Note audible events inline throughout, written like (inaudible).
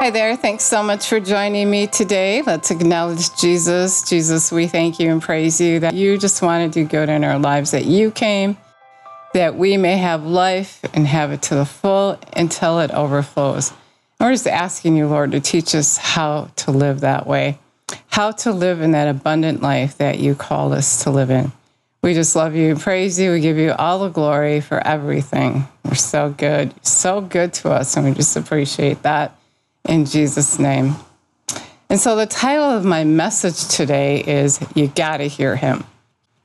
Hi there. Thanks so much for joining me today. Let's acknowledge Jesus. Jesus, we thank you and praise you that you just want to do good in our lives, that you came that we may have life and have it to the full until it overflows. we're just asking you, Lord, to teach us how to live that way, how to live in that abundant life that you call us to live in. We just love you and praise you. We give you all the glory for everything. You're so good, so good to us, and we just appreciate that in Jesus' name. And so the title of my message today is You Gotta Hear Him.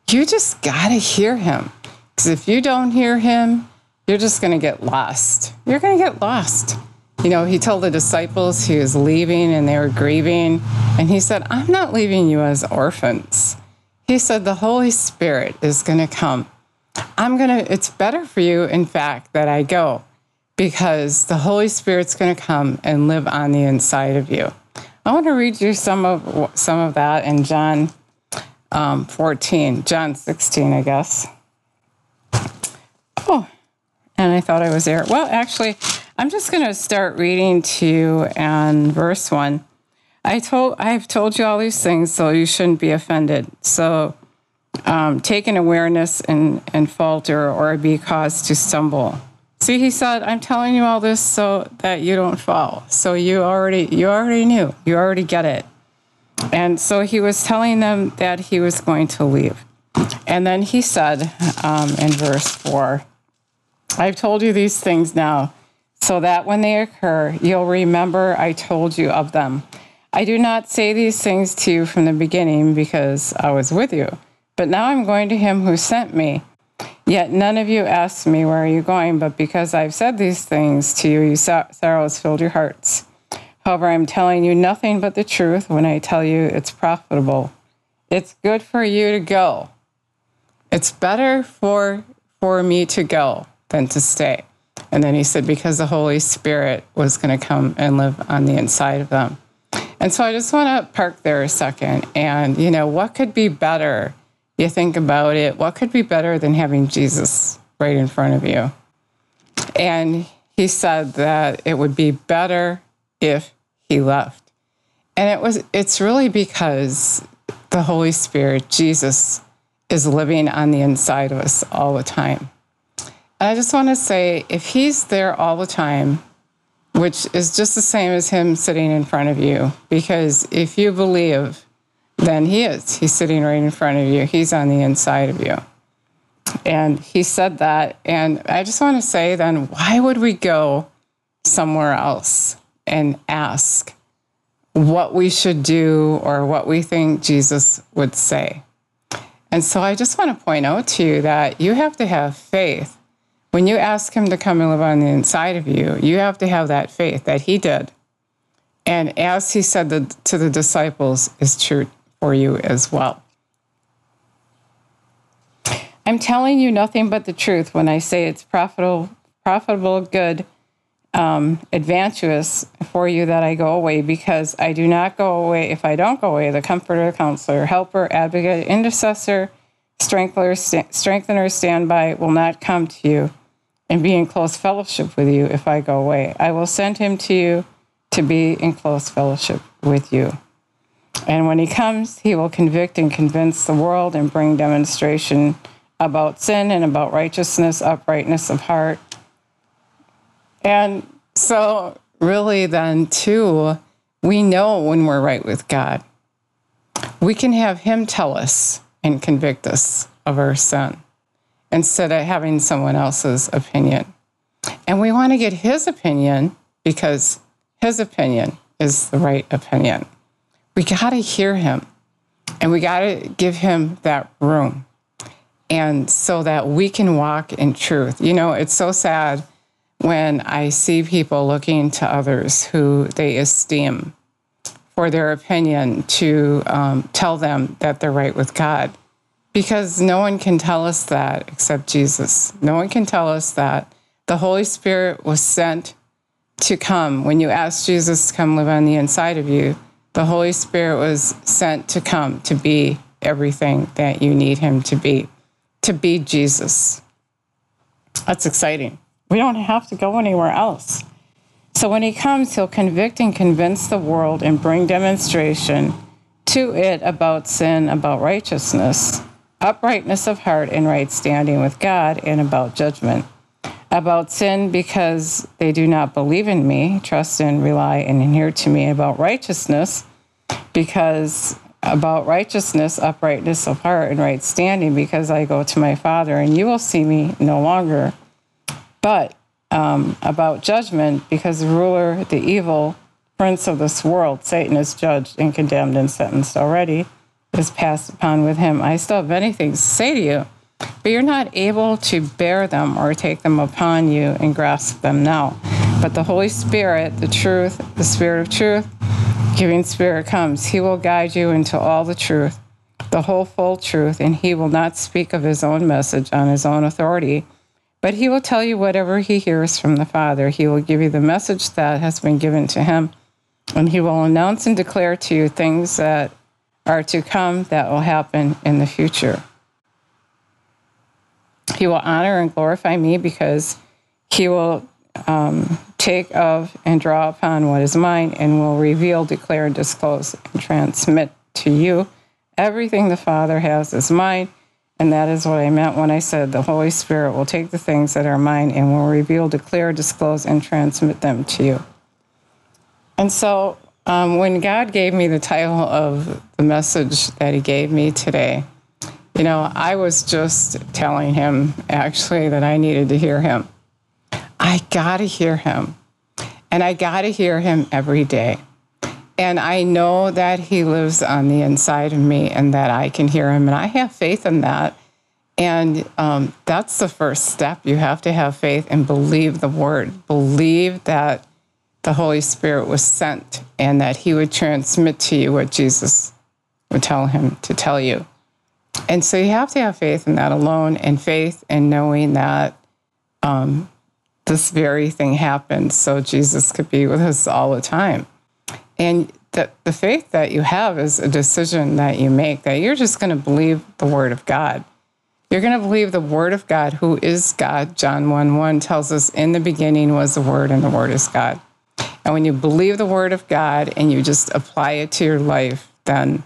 You just gotta hear Him. Because if you don't hear Him, you're just gonna get lost. You're gonna get lost. You know, He told the disciples He was leaving and they were grieving. And He said, I'm not leaving you as orphans. He said, The Holy Spirit is gonna come. I'm gonna, it's better for you, in fact, that I go because the Holy Spirit's going to come and live on the inside of you. I want to read you some of some of that in John um, 14, John 16, I guess. Oh, and I thought I was there. Well, actually, I'm just going to start reading to you and verse one. I told I've told you all these things, so you shouldn't be offended. So, um, take an awareness and and falter or be caused to stumble. See, he said, I'm telling you all this so that you don't fall. So you already you already knew. You already get it. And so he was telling them that he was going to leave. And then he said um, in verse 4, I've told you these things now, so that when they occur, you'll remember I told you of them. I do not say these things to you from the beginning because I was with you, but now I'm going to him who sent me. Yet none of you asked me, Where are you going? But because I've said these things to you, you sorrow has filled your hearts. However, I'm telling you nothing but the truth when I tell you it's profitable. It's good for you to go. It's better for, for me to go than to stay. And then he said, Because the Holy Spirit was going to come and live on the inside of them. And so I just want to park there a second. And, you know, what could be better? You think about it, what could be better than having Jesus right in front of you? And he said that it would be better if he left. And it was it's really because the Holy Spirit, Jesus, is living on the inside of us all the time. And I just want to say if he's there all the time, which is just the same as him sitting in front of you, because if you believe then he is. He's sitting right in front of you. He's on the inside of you. And he said that. And I just want to say then, why would we go somewhere else and ask what we should do or what we think Jesus would say? And so I just want to point out to you that you have to have faith. When you ask him to come and live on the inside of you, you have to have that faith that he did. And as he said to the disciples, is true for you as well. I'm telling you nothing but the truth when I say it's profitable, profitable, good, um, advantageous for you that I go away, because I do not go away. If I don't go away, the comforter, counselor, helper, advocate, intercessor, strengthener, st- strengthener, standby will not come to you and be in close fellowship with you if I go away. I will send him to you to be in close fellowship with you. And when he comes, he will convict and convince the world and bring demonstration about sin and about righteousness, uprightness of heart. And so, really, then, too, we know when we're right with God. We can have him tell us and convict us of our sin instead of having someone else's opinion. And we want to get his opinion because his opinion is the right opinion we got to hear him and we got to give him that room. And so that we can walk in truth. You know, it's so sad when I see people looking to others who they esteem for their opinion to um, tell them that they're right with God. Because no one can tell us that except Jesus. No one can tell us that. The Holy Spirit was sent to come. When you ask Jesus to come live on the inside of you, the Holy Spirit was sent to come to be everything that you need him to be, to be Jesus. That's exciting. We don't have to go anywhere else. So when he comes, he'll convict and convince the world and bring demonstration to it about sin, about righteousness, uprightness of heart, and right standing with God, and about judgment. About sin, because they do not believe in me, trust and rely and adhere to me. About righteousness, because about righteousness, uprightness of heart, and right standing, because I go to my Father, and you will see me no longer. But um, about judgment, because the ruler, the evil prince of this world, Satan, is judged and condemned and sentenced already, is passed upon with him. I still have many things to say to you, but you're not able to bear them or take them upon you and grasp them now. But the Holy Spirit, the truth, the Spirit of truth, giving Spirit comes, He will guide you into all the truth, the whole full truth, and He will not speak of His own message on His own authority, but He will tell you whatever He hears from the Father. He will give you the message that has been given to Him, and He will announce and declare to you things that are to come that will happen in the future. He will honor and glorify me because He will um, take of and draw upon what is mine and will reveal, declare, disclose, and transmit to you everything the Father has is mine. And that is what I meant when I said the Holy Spirit will take the things that are mine and will reveal, declare, disclose, and transmit them to you. And so um, when God gave me the title of the message that He gave me today, you know, I was just telling Him actually that I needed to hear Him. I got to hear him. And I got to hear him every day. And I know that he lives on the inside of me and that I can hear him. And I have faith in that. And um, that's the first step. You have to have faith and believe the word. Believe that the Holy Spirit was sent and that he would transmit to you what Jesus would tell him to tell you. And so you have to have faith in that alone and faith in knowing that um, this very thing happened so Jesus could be with us all the time. And that the faith that you have is a decision that you make that you're just going to believe the word of God. You're going to believe the word of God, who is God. John 1 1 tells us, In the beginning was the word, and the word is God. And when you believe the word of God and you just apply it to your life, then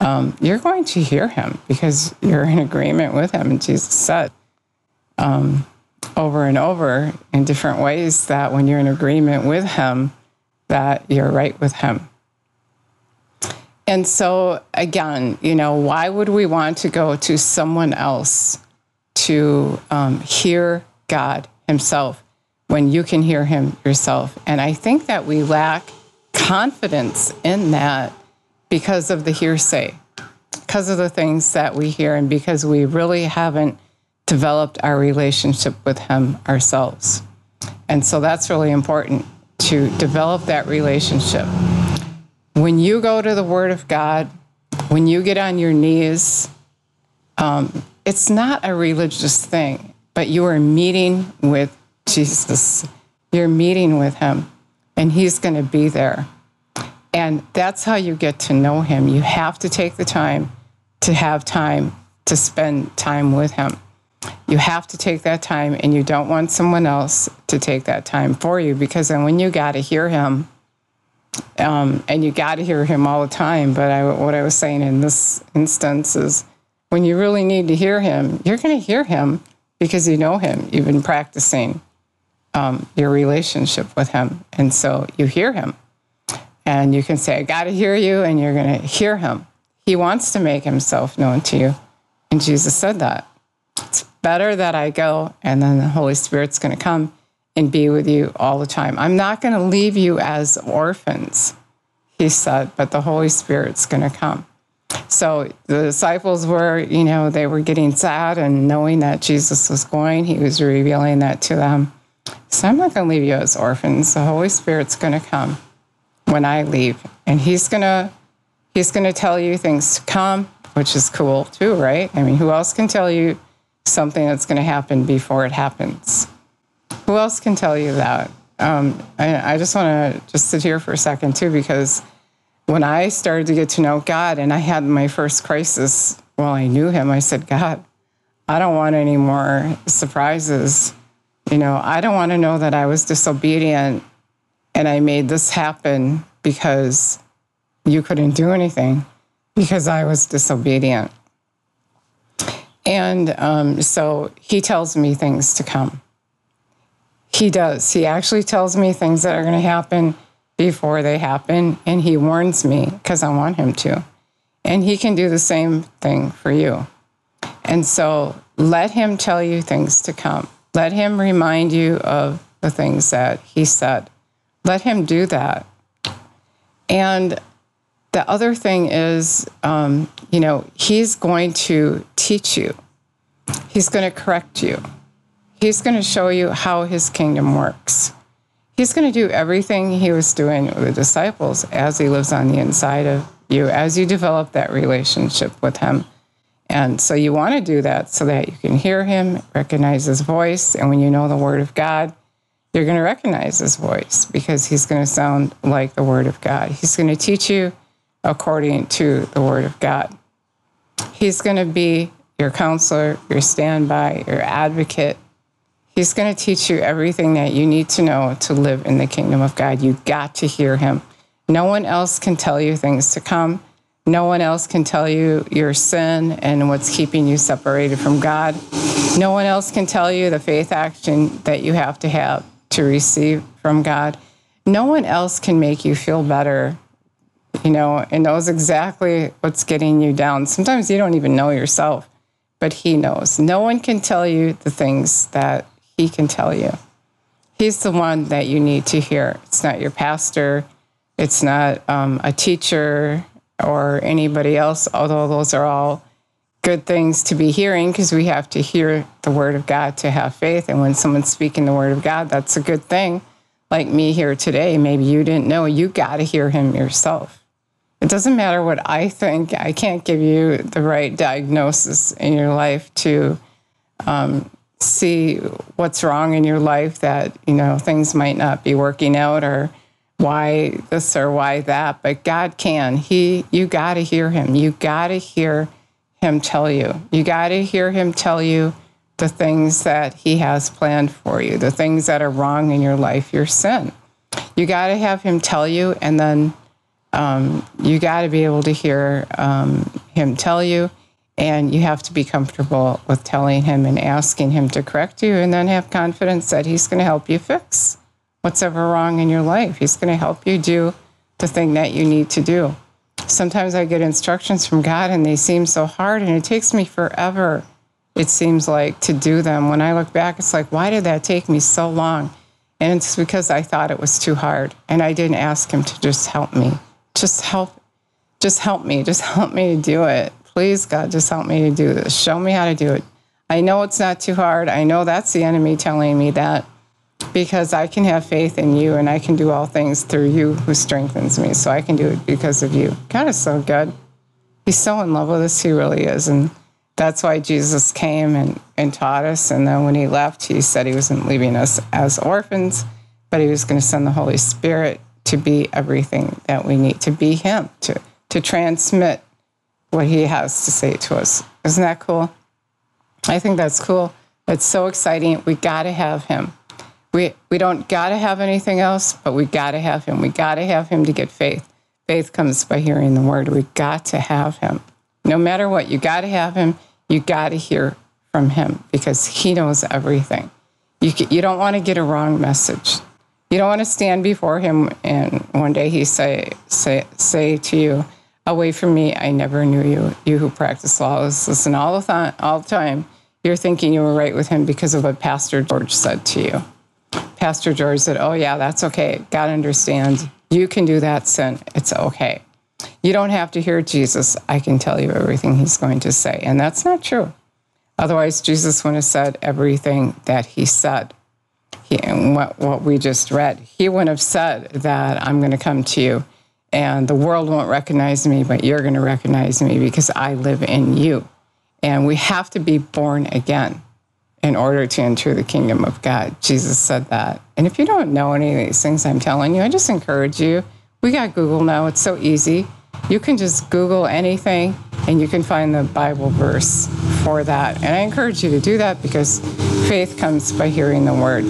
um, you're going to hear him because you're in agreement with him. And Jesus said, um, over and over in different ways that when you're in agreement with him that you're right with him and so again you know why would we want to go to someone else to um, hear god himself when you can hear him yourself and i think that we lack confidence in that because of the hearsay because of the things that we hear and because we really haven't developed our relationship with Him ourselves. And so that's really important to develop that relationship. When you go to the Word of God, when you get on your knees, um, it's not a religious thing, but you are meeting with Jesus. You're meeting with Him, and He's going to be there. And that's how you get to know Him. You have to take the time to have time to spend time with Him. You have to take that time, and you don't want someone else to take that time for you because then when you got to hear him, um, and you got to hear him all the time. But I, what I was saying in this instance is when you really need to hear him, you're going to hear him because you know him. You've been practicing um, your relationship with him. And so you hear him. And you can say, I got to hear you, and you're going to hear him. He wants to make himself known to you. And Jesus said that. It's better that I go, and then the Holy Spirit's going to come and be with you all the time. I'm not going to leave you as orphans, he said, but the Holy Spirit's going to come. So the disciples were, you know, they were getting sad and knowing that Jesus was going, he was revealing that to them. So I'm not going to leave you as orphans. The Holy Spirit's going to come when I leave, and he's going to he's going to tell you things to come, which is cool too, right? I mean, who else can tell you something that's going to happen before it happens. Who else can tell you that? Um, I, I just want to just sit here for a second too, because when I started to get to know God and I had my first crisis, well, I knew Him. I said, God, I don't want any more surprises. You know, I don't want to know that I was disobedient And I made this happen because you couldn't do anything because I was disobedient. And um, so he tells me things to come. He does. He actually tells me things that are going to happen before they happen. And he warns me because I want him to. And he can do the same thing for you. And so let him tell you things to come. Let him remind you of the things that he said. Let him do that. And the other thing is, um, you know, he's going to teach you, he's going to correct you, he's going to show you how his kingdom works. He's going to do everything he was doing with the disciples as he lives on the inside of you, as you develop that relationship with him. And so you want to do that so that you can hear him, recognize his voice, and when you know the word of God, you're going to recognize his voice because he's going to sound like the word of God. He's going to teach you according to the word of God. He's going to be your counselor, your standby, your advocate. He's going to teach you everything that you need to know to live in the kingdom of God. You got to hear him. No one else can tell you things to come. No one else can tell you your sin and what's keeping you separated from God. No one else can tell you the faith action that you have to have to receive from God. No one else can make you feel better you know, and knows exactly what's getting you down. Sometimes you don't even know yourself, but He knows. No one can tell you the things that He can tell you. He's the one that you need to hear. It's not your pastor, it's not um, a teacher or anybody else, although those are all good things to be hearing because we have to hear the word of God to have faith. And when someone's speaking the word of God, that's a good thing. Like me here today, maybe you didn't know, you got to hear him yourself. It doesn't matter what I think. I can't give you the right diagnosis in your life to um, see what's wrong in your life that, you know, things might not be working out or why this or why that. But God can. He, you got to hear Him. You got to hear Him tell you. You got to hear Him tell you the things that He has planned for you, the things that are wrong in your life, your sin. You got to have Him tell you and then um, you got to be able to hear um, him tell you, and you have to be comfortable with telling him and asking him to correct you, and then have confidence that he's going to help you fix what's ever wrong in your life. He's going to help you do the thing that you need to do. Sometimes I get instructions from God, and they seem so hard, and it takes me forever. It seems like to do them. When I look back, it's like, why did that take me so long? And it's because I thought it was too hard, and I didn't ask Him to just help me just help just help me just help me to do it please god just help me to do this show me how to do it i know it's not too hard i know that's the enemy telling me that because i can have faith in you and i can do all things through you who strengthens me so i can do it because of you god is so good he's so in love with us he really is and that's why jesus came and, and taught us and then when he left he said he wasn't leaving us as orphans but he was going to send the holy spirit to be everything that we need, to be Him, to, to transmit what He has to say to us. Isn't that cool? I think that's cool. It's so exciting. We got to have Him. We, we don't got to have anything else, but we got to have Him. We got to have Him to get faith. Faith comes by hearing the word. We got to have Him. No matter what, you got to have Him. You got to hear from Him because He knows everything. You, you don't want to get a wrong message. You don't want to stand before him and one day he say say say to you, "Away from me, I never knew you. You who practice lawlessness." And all the time, all the time, you're thinking you were right with him because of what Pastor George said to you. Pastor George said, "Oh yeah, that's okay. God understands. You can do that sin. It's okay." You don't have to hear Jesus. I can tell you everything he's going to say. And that's not true. Otherwise, Jesus wouldn't have said everything that he said he, what, what we just read, he wouldn't have said that I'm going to come to you and the world won't recognize me, but you're going to recognize me because I live in you. And we have to be born again in order to enter the kingdom of God. Jesus said that. And if you don't know any of these things I'm telling you, I just encourage you. We got Google now, it's so easy. you can just Google anything and you can find the Bible verse for that. And I encourage you to do that because faith comes by hearing the word.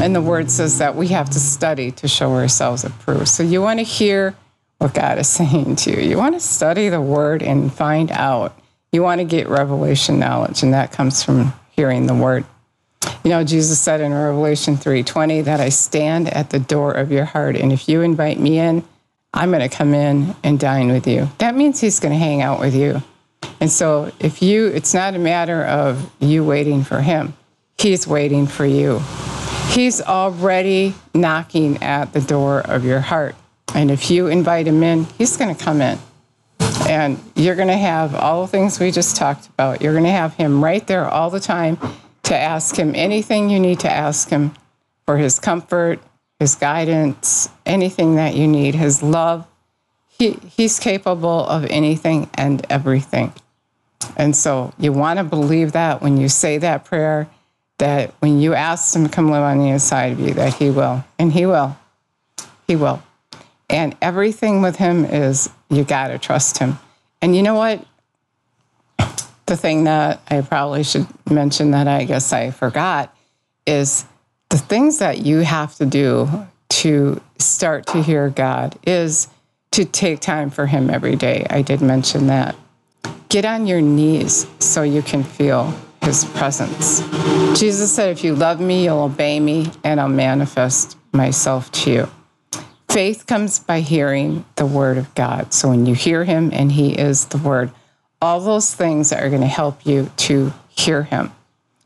And the word says that we have to study to show ourselves approved. So you want to hear what God is (laughs) saying to you. You want to study the word and find out. You want to get revelation knowledge, and that comes from hearing the word. You know, Jesus said in Revelation 3:20 that I stand at the door of your heart, and if you invite me in, I'm going to come in and dine with you. That means he's going to hang out with you. And so if you it's not a matter of you waiting for him. He's waiting for you. He's already knocking at the door of your heart. And if you invite him in, he's going to come in. And you're going to have all the things we just talked about. You're going to have him right there all the time to ask him anything you need to ask him for his comfort, his guidance, anything that you need, his love. He, he's capable of anything and everything. And so you want to believe that when you say that prayer, that when you ask him to come live on the inside of you, that he will. And he will. He will. And everything with him is you got to trust him. And you know what? The thing that I probably should mention that I guess I forgot is the things that you have to do to start to hear God is to take time for Him every day. I did mention that. Get on your knees so you can feel His presence. Jesus said, If you love me, you'll obey me, and I'll manifest myself to you. Faith comes by hearing the Word of God. So when you hear Him and He is the Word, all those things are going to help you to hear Him.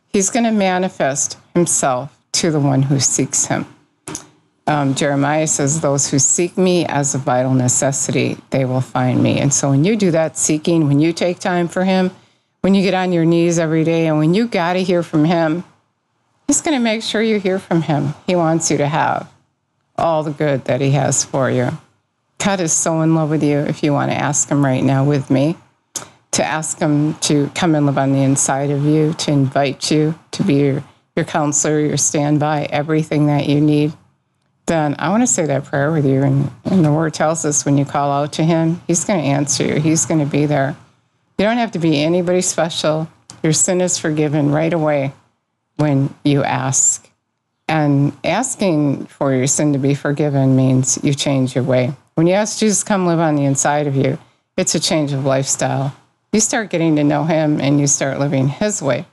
He's going to manifest Himself to the one who seeks him. Um, Jeremiah says, Those who seek me as a vital necessity, they will find me. And so when you do that seeking, when you take time for him, when you get on your knees every day, and when you got to hear from him, he's going to make sure you hear from him. He wants you to have all the good that he has for you. God is so in love with you if you want to ask him right now with me, to ask him to come and live on the inside of you, to invite you to be your your counselor, your standby, everything that you need, then I want to say that prayer with you. And, and the word tells us when you call out to him, he's going to answer you, he's going to be there. You don't have to be anybody special. Your sin is forgiven right away when you ask. And asking for your sin to be forgiven means you change your way. When you ask Jesus to come live on the inside of you, it's a change of lifestyle. You start getting to know him and you start living his way.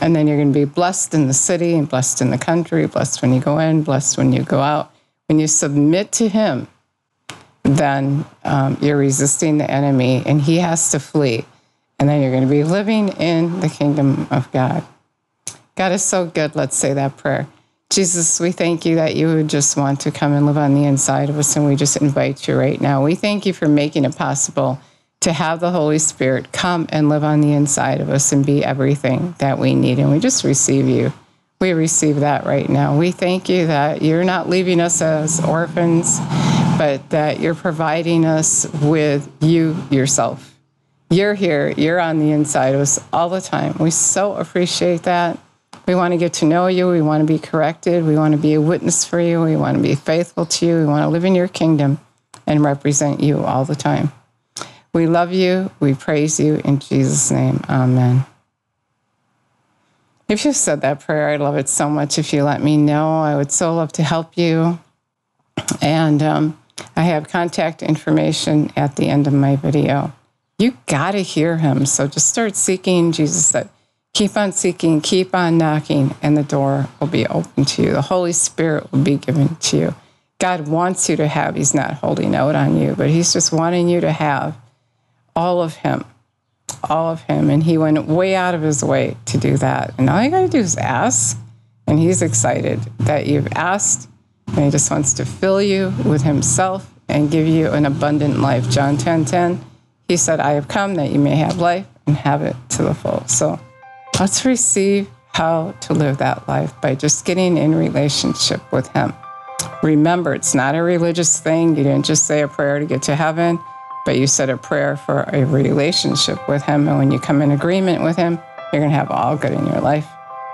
And then you're going to be blessed in the city and blessed in the country, blessed when you go in, blessed when you go out. When you submit to Him, then um, you're resisting the enemy and he has to flee. And then you're going to be living in the kingdom of God. God is so good. Let's say that prayer. Jesus, we thank you that you would just want to come and live on the inside of us. And we just invite you right now. We thank you for making it possible to have the Holy Spirit come and live on the inside of us and be everything that we need. And we just receive you. We receive that right now. We thank you that you're not leaving us as orphans, but that you're providing us with you yourself. You're here, you're on the inside of us all the time. We so appreciate that. We want to get to know you. We want to be corrected. We want to be a witness for you. We want to be faithful to you. We want to live in your kingdom and represent you all the time. We love you. We praise you in Jesus' name. Amen. If you said that prayer, I'd love it so much if you let me know. I would so love to help you. And um, I have contact information at the end of my video. You got to hear him. So just start seeking. Jesus said, keep on seeking, keep on knocking, and the door will be open to you. The Holy Spirit will be given to you. God wants you to have, He's not holding out on you, but He's just wanting you to have all of him, all of him. And he went way out of his way to do that. And all you got to do is ask. And he's excited that you've asked. And he just wants to fill you with himself and give you an abundant life. John 10 10, he said, I have come that you may have life and have it to the full. So let's receive how to live that life by just getting in relationship with him. Remember, it's not a religious thing. You didn't just say a prayer to get to heaven but you said a prayer for a relationship with Him. And when you come in agreement with Him, you're going to have all good in your life.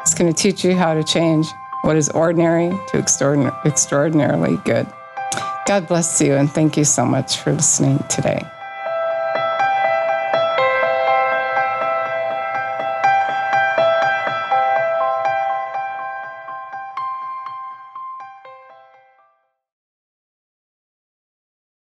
It's going to teach you how to change what is ordinary to extraordinarily good. God bless you, and thank you so much for listening today.